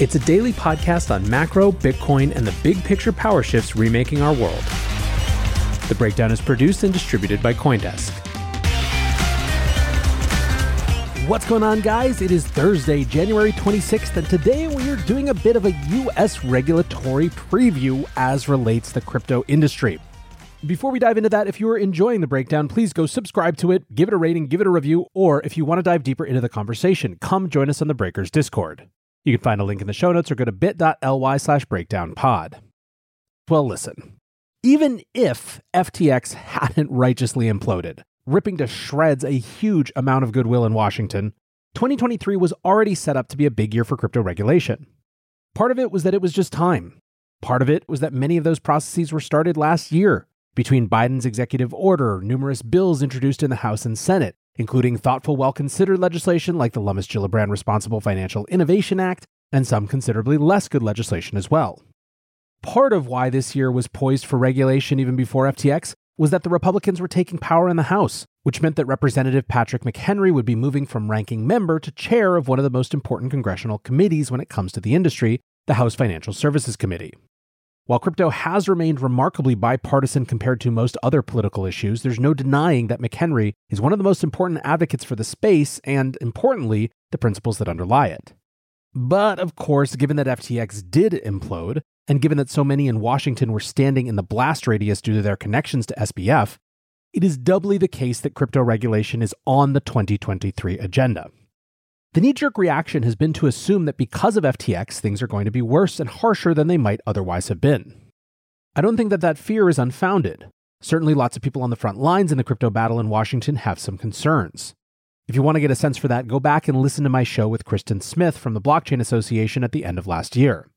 It's a daily podcast on macro, Bitcoin, and the big picture power shifts remaking our world. The Breakdown is produced and distributed by Coindesk. What's going on, guys? It is Thursday, January 26th, and today we are doing a bit of a U.S. regulatory preview as relates the crypto industry. Before we dive into that, if you are enjoying the breakdown, please go subscribe to it, give it a rating, give it a review, or if you want to dive deeper into the conversation, come join us on the Breakers Discord. You can find a link in the show notes or go to bit.ly slash breakdownpod. Well, listen, even if FTX hadn't righteously imploded, ripping to shreds a huge amount of goodwill in Washington, 2023 was already set up to be a big year for crypto regulation. Part of it was that it was just time. Part of it was that many of those processes were started last year between Biden's executive order, numerous bills introduced in the House and Senate, including thoughtful, well considered legislation like the Lummis Gillibrand Responsible Financial Innovation Act, and some considerably less good legislation as well. Part of why this year was poised for regulation even before FTX was that the Republicans were taking power in the House, which meant that Representative Patrick McHenry would be moving from ranking member to chair of one of the most important congressional committees when it comes to the industry, the House Financial Services Committee. While crypto has remained remarkably bipartisan compared to most other political issues, there's no denying that McHenry is one of the most important advocates for the space and, importantly, the principles that underlie it. But of course, given that FTX did implode, and given that so many in Washington were standing in the blast radius due to their connections to SBF, it is doubly the case that crypto regulation is on the 2023 agenda. The knee jerk reaction has been to assume that because of FTX, things are going to be worse and harsher than they might otherwise have been. I don't think that that fear is unfounded. Certainly, lots of people on the front lines in the crypto battle in Washington have some concerns. If you want to get a sense for that, go back and listen to my show with Kristen Smith from the Blockchain Association at the end of last year.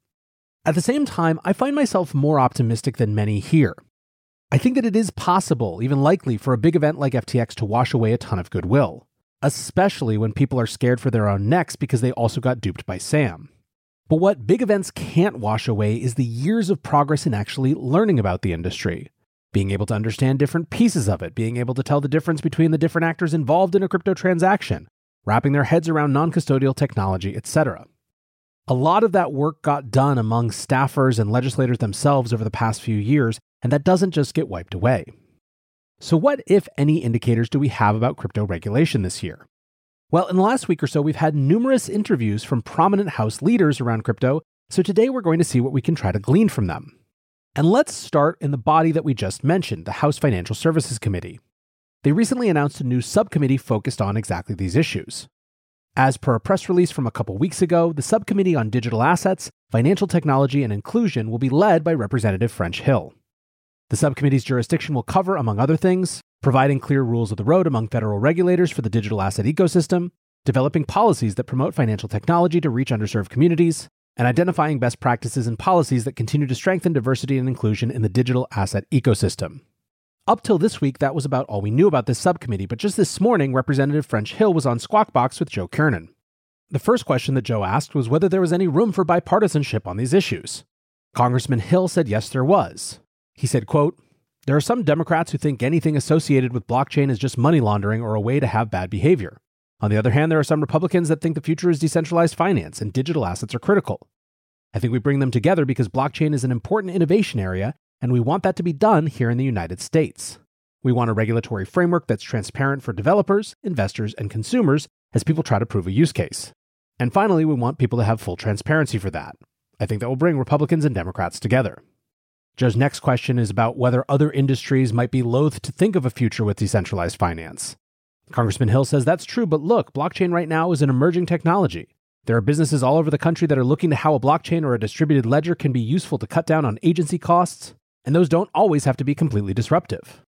At the same time, I find myself more optimistic than many here. I think that it is possible, even likely, for a big event like FTX to wash away a ton of goodwill especially when people are scared for their own necks because they also got duped by Sam. But what big events can't wash away is the years of progress in actually learning about the industry, being able to understand different pieces of it, being able to tell the difference between the different actors involved in a crypto transaction, wrapping their heads around non custodial technology, etc. A lot of that work got done among staffers and legislators themselves over the past few years, and that doesn't just get wiped away. So, what, if any, indicators do we have about crypto regulation this year? Well, in the last week or so, we've had numerous interviews from prominent House leaders around crypto, so today we're going to see what we can try to glean from them. And let's start in the body that we just mentioned, the House Financial Services Committee. They recently announced a new subcommittee focused on exactly these issues. As per a press release from a couple weeks ago, the subcommittee on digital assets, financial technology, and inclusion will be led by Representative French Hill. The subcommittee's jurisdiction will cover, among other things, providing clear rules of the road among federal regulators for the digital asset ecosystem, developing policies that promote financial technology to reach underserved communities, and identifying best practices and policies that continue to strengthen diversity and inclusion in the digital asset ecosystem. Up till this week, that was about all we knew about this subcommittee, but just this morning, Representative French Hill was on Squawk Box with Joe Kernan. The first question that Joe asked was whether there was any room for bipartisanship on these issues. Congressman Hill said yes, there was. He said, quote, There are some Democrats who think anything associated with blockchain is just money laundering or a way to have bad behavior. On the other hand, there are some Republicans that think the future is decentralized finance and digital assets are critical. I think we bring them together because blockchain is an important innovation area, and we want that to be done here in the United States. We want a regulatory framework that's transparent for developers, investors, and consumers as people try to prove a use case. And finally, we want people to have full transparency for that. I think that will bring Republicans and Democrats together. Joe's next question is about whether other industries might be loath to think of a future with decentralized finance. Congressman Hill says that's true, but look, blockchain right now is an emerging technology. There are businesses all over the country that are looking to how a blockchain or a distributed ledger can be useful to cut down on agency costs, and those don't always have to be completely disruptive.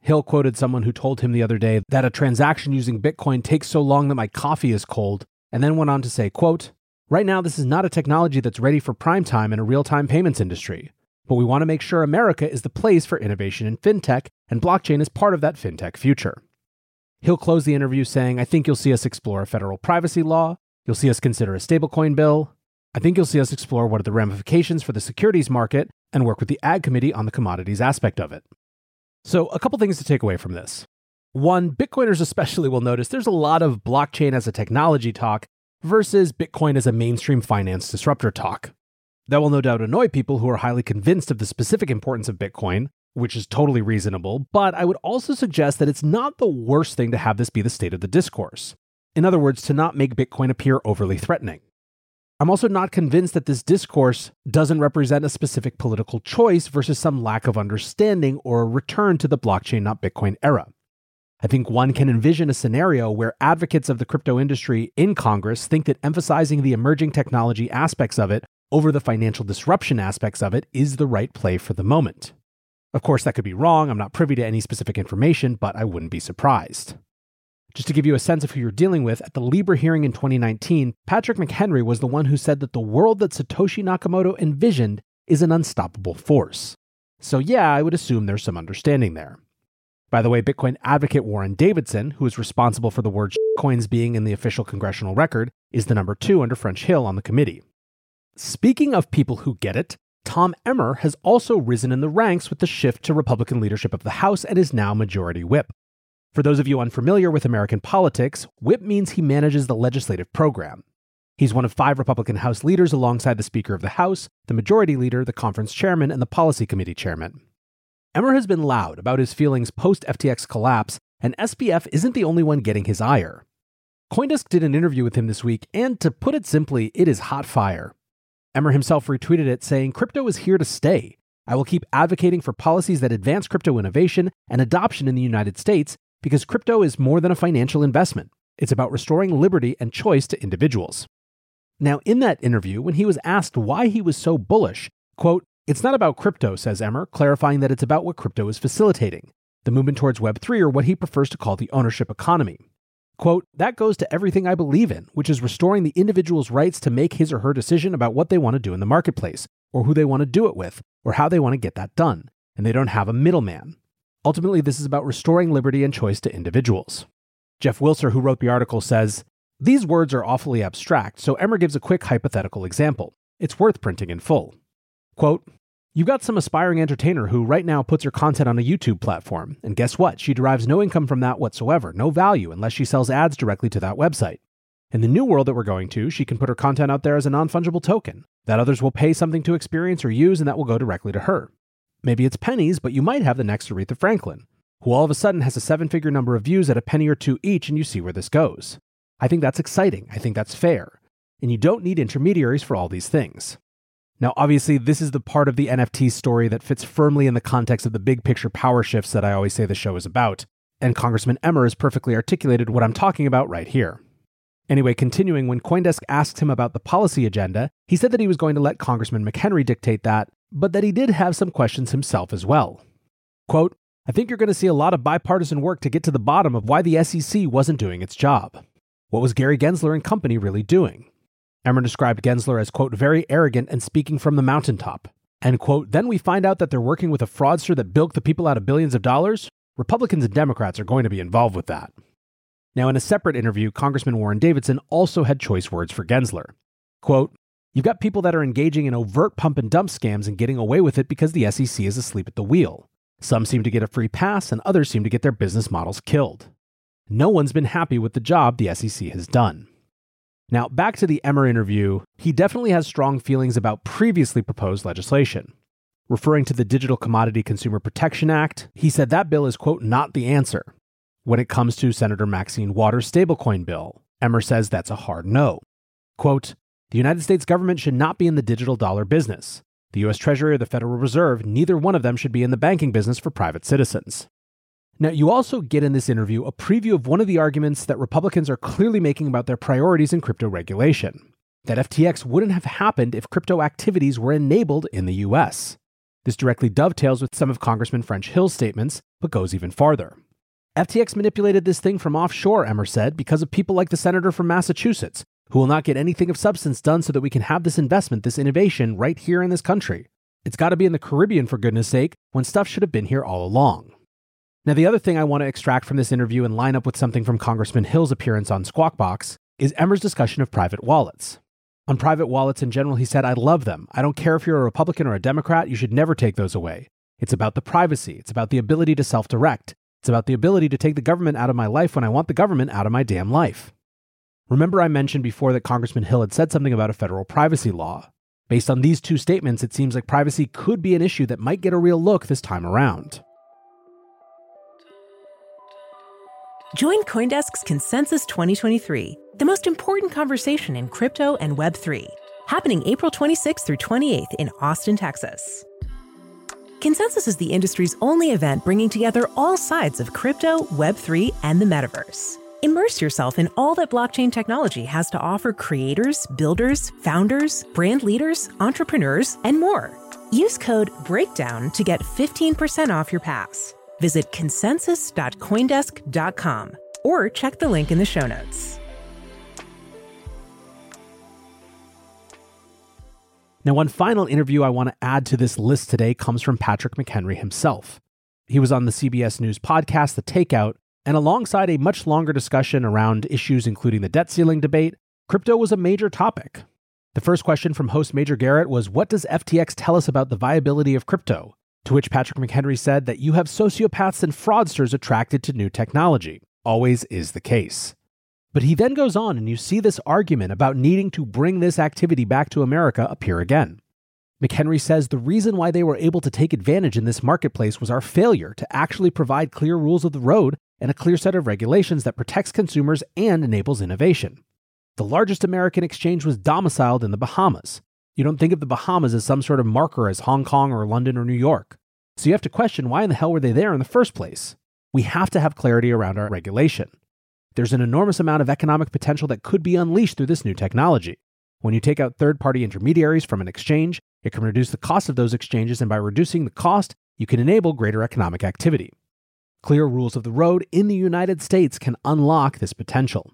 Hill quoted someone who told him the other day that a transaction using Bitcoin takes so long that my coffee is cold, and then went on to say, quote, Right now, this is not a technology that's ready for prime time in a real time payments industry. But we want to make sure America is the place for innovation in fintech, and blockchain is part of that fintech future. He'll close the interview saying, I think you'll see us explore a federal privacy law. You'll see us consider a stablecoin bill. I think you'll see us explore what are the ramifications for the securities market and work with the Ag Committee on the commodities aspect of it. So, a couple things to take away from this. One, Bitcoiners especially will notice there's a lot of blockchain as a technology talk versus Bitcoin as a mainstream finance disruptor talk. That will no doubt annoy people who are highly convinced of the specific importance of Bitcoin, which is totally reasonable, but I would also suggest that it's not the worst thing to have this be the state of the discourse. In other words, to not make Bitcoin appear overly threatening. I'm also not convinced that this discourse doesn't represent a specific political choice versus some lack of understanding or a return to the blockchain, not Bitcoin era. I think one can envision a scenario where advocates of the crypto industry in Congress think that emphasizing the emerging technology aspects of it over the financial disruption aspects of it is the right play for the moment. Of course, that could be wrong. I'm not privy to any specific information, but I wouldn't be surprised. Just to give you a sense of who you're dealing with, at the Libra hearing in 2019, Patrick McHenry was the one who said that the world that Satoshi Nakamoto envisioned is an unstoppable force. So, yeah, I would assume there's some understanding there. By the way, Bitcoin advocate Warren Davidson, who is responsible for the word coins being in the official congressional record, is the number two under French Hill on the committee. Speaking of people who get it, Tom Emmer has also risen in the ranks with the shift to Republican leadership of the House and is now Majority Whip. For those of you unfamiliar with American politics, Whip means he manages the legislative program. He's one of five Republican House leaders alongside the Speaker of the House, the Majority Leader, the Conference Chairman, and the Policy Committee Chairman. Emmer has been loud about his feelings post FTX collapse, and SBF isn't the only one getting his ire. Coindesk did an interview with him this week, and to put it simply, it is hot fire. Emmer himself retweeted it saying, Crypto is here to stay. I will keep advocating for policies that advance crypto innovation and adoption in the United States because crypto is more than a financial investment. It's about restoring liberty and choice to individuals. Now, in that interview, when he was asked why he was so bullish, quote, it's not about crypto, says Emmer, clarifying that it's about what crypto is facilitating the movement towards Web3 or what he prefers to call the ownership economy. Quote, that goes to everything I believe in, which is restoring the individual's rights to make his or her decision about what they want to do in the marketplace, or who they want to do it with, or how they want to get that done. And they don't have a middleman. Ultimately, this is about restoring liberty and choice to individuals. Jeff Wilser, who wrote the article, says, These words are awfully abstract, so Emmer gives a quick hypothetical example. It's worth printing in full. Quote, You've got some aspiring entertainer who right now puts her content on a YouTube platform, and guess what? She derives no income from that whatsoever, no value, unless she sells ads directly to that website. In the new world that we're going to, she can put her content out there as a non fungible token that others will pay something to experience or use, and that will go directly to her. Maybe it's pennies, but you might have the next Aretha Franklin, who all of a sudden has a seven figure number of views at a penny or two each, and you see where this goes. I think that's exciting. I think that's fair. And you don't need intermediaries for all these things. Now, obviously, this is the part of the NFT story that fits firmly in the context of the big picture power shifts that I always say the show is about, and Congressman Emmer has perfectly articulated what I'm talking about right here. Anyway, continuing, when Coindesk asked him about the policy agenda, he said that he was going to let Congressman McHenry dictate that, but that he did have some questions himself as well. Quote, I think you're going to see a lot of bipartisan work to get to the bottom of why the SEC wasn't doing its job. What was Gary Gensler and company really doing? Emmer described Gensler as, quote, very arrogant and speaking from the mountaintop. And, quote, then we find out that they're working with a fraudster that bilked the people out of billions of dollars. Republicans and Democrats are going to be involved with that. Now, in a separate interview, Congressman Warren Davidson also had choice words for Gensler. Quote, You've got people that are engaging in overt pump and dump scams and getting away with it because the SEC is asleep at the wheel. Some seem to get a free pass, and others seem to get their business models killed. No one's been happy with the job the SEC has done. Now, back to the Emmer interview, he definitely has strong feelings about previously proposed legislation. Referring to the Digital Commodity Consumer Protection Act, he said that bill is, quote, not the answer. When it comes to Senator Maxine Waters' stablecoin bill, Emmer says that's a hard no. Quote, the United States government should not be in the digital dollar business. The US Treasury or the Federal Reserve, neither one of them should be in the banking business for private citizens. Now, you also get in this interview a preview of one of the arguments that Republicans are clearly making about their priorities in crypto regulation that FTX wouldn't have happened if crypto activities were enabled in the US. This directly dovetails with some of Congressman French Hill's statements, but goes even farther. FTX manipulated this thing from offshore, Emmer said, because of people like the senator from Massachusetts, who will not get anything of substance done so that we can have this investment, this innovation right here in this country. It's got to be in the Caribbean, for goodness sake, when stuff should have been here all along. Now, the other thing I want to extract from this interview and line up with something from Congressman Hill's appearance on Squawk Box is Emmer's discussion of private wallets. On private wallets in general, he said, I love them. I don't care if you're a Republican or a Democrat, you should never take those away. It's about the privacy, it's about the ability to self direct, it's about the ability to take the government out of my life when I want the government out of my damn life. Remember, I mentioned before that Congressman Hill had said something about a federal privacy law. Based on these two statements, it seems like privacy could be an issue that might get a real look this time around. Join Coindesk's Consensus 2023, the most important conversation in crypto and Web3, happening April 26th through 28th in Austin, Texas. Consensus is the industry's only event bringing together all sides of crypto, Web3, and the metaverse. Immerse yourself in all that blockchain technology has to offer creators, builders, founders, brand leaders, entrepreneurs, and more. Use code BREAKDOWN to get 15% off your pass. Visit consensus.coindesk.com or check the link in the show notes. Now, one final interview I want to add to this list today comes from Patrick McHenry himself. He was on the CBS News podcast, The Takeout, and alongside a much longer discussion around issues including the debt ceiling debate, crypto was a major topic. The first question from host Major Garrett was What does FTX tell us about the viability of crypto? To which Patrick McHenry said that you have sociopaths and fraudsters attracted to new technology. Always is the case. But he then goes on, and you see this argument about needing to bring this activity back to America appear again. McHenry says the reason why they were able to take advantage in this marketplace was our failure to actually provide clear rules of the road and a clear set of regulations that protects consumers and enables innovation. The largest American exchange was domiciled in the Bahamas, you don't think of the Bahamas as some sort of marker as Hong Kong or London or New York. So you have to question why in the hell were they there in the first place? We have to have clarity around our regulation. There's an enormous amount of economic potential that could be unleashed through this new technology. When you take out third party intermediaries from an exchange, it can reduce the cost of those exchanges, and by reducing the cost, you can enable greater economic activity. Clear rules of the road in the United States can unlock this potential.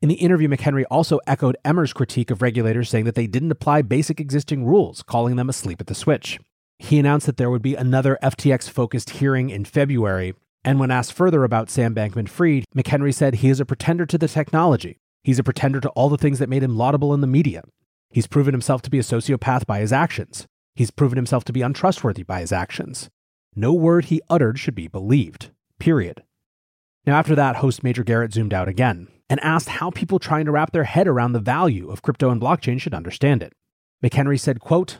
In the interview, McHenry also echoed Emmer's critique of regulators, saying that they didn't apply basic existing rules, calling them asleep at the switch. He announced that there would be another FTX focused hearing in February. And when asked further about Sam Bankman Fried, McHenry said he is a pretender to the technology. He's a pretender to all the things that made him laudable in the media. He's proven himself to be a sociopath by his actions. He's proven himself to be untrustworthy by his actions. No word he uttered should be believed. Period. Now, after that, host Major Garrett zoomed out again and asked how people trying to wrap their head around the value of crypto and blockchain should understand it. McHenry said, quote,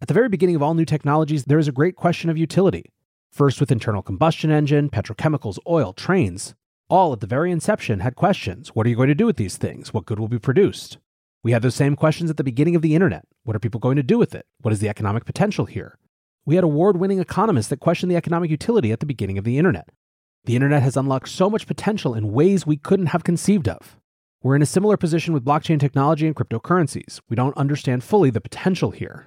At the very beginning of all new technologies, there is a great question of utility. First with internal combustion engine, petrochemicals, oil, trains, all at the very inception had questions. What are you going to do with these things? What good will be produced? We had those same questions at the beginning of the internet. What are people going to do with it? What is the economic potential here? We had award winning economists that questioned the economic utility at the beginning of the internet. The internet has unlocked so much potential in ways we couldn't have conceived of. We're in a similar position with blockchain technology and cryptocurrencies. We don't understand fully the potential here.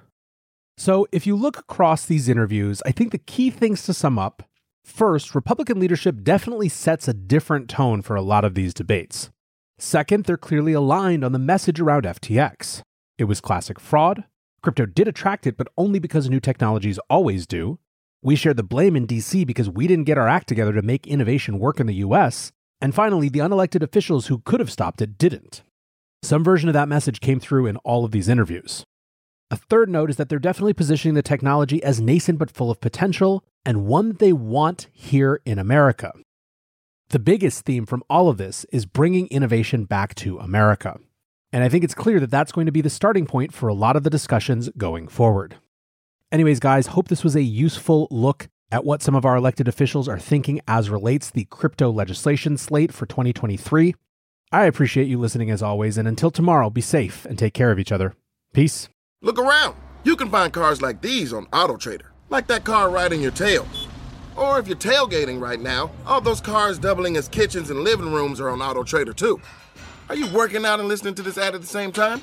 So, if you look across these interviews, I think the key things to sum up first, Republican leadership definitely sets a different tone for a lot of these debates. Second, they're clearly aligned on the message around FTX. It was classic fraud. Crypto did attract it, but only because new technologies always do. We shared the blame in DC because we didn't get our act together to make innovation work in the US. And finally, the unelected officials who could have stopped it didn't. Some version of that message came through in all of these interviews. A third note is that they're definitely positioning the technology as nascent but full of potential and one they want here in America. The biggest theme from all of this is bringing innovation back to America. And I think it's clear that that's going to be the starting point for a lot of the discussions going forward. Anyways, guys, hope this was a useful look at what some of our elected officials are thinking as relates the crypto legislation slate for 2023. I appreciate you listening as always, and until tomorrow, be safe and take care of each other. Peace. Look around. You can find cars like these on AutoTrader, like that car riding your tail. Or if you're tailgating right now, all those cars doubling as kitchens and living rooms are on AutoTrader too. Are you working out and listening to this ad at the same time?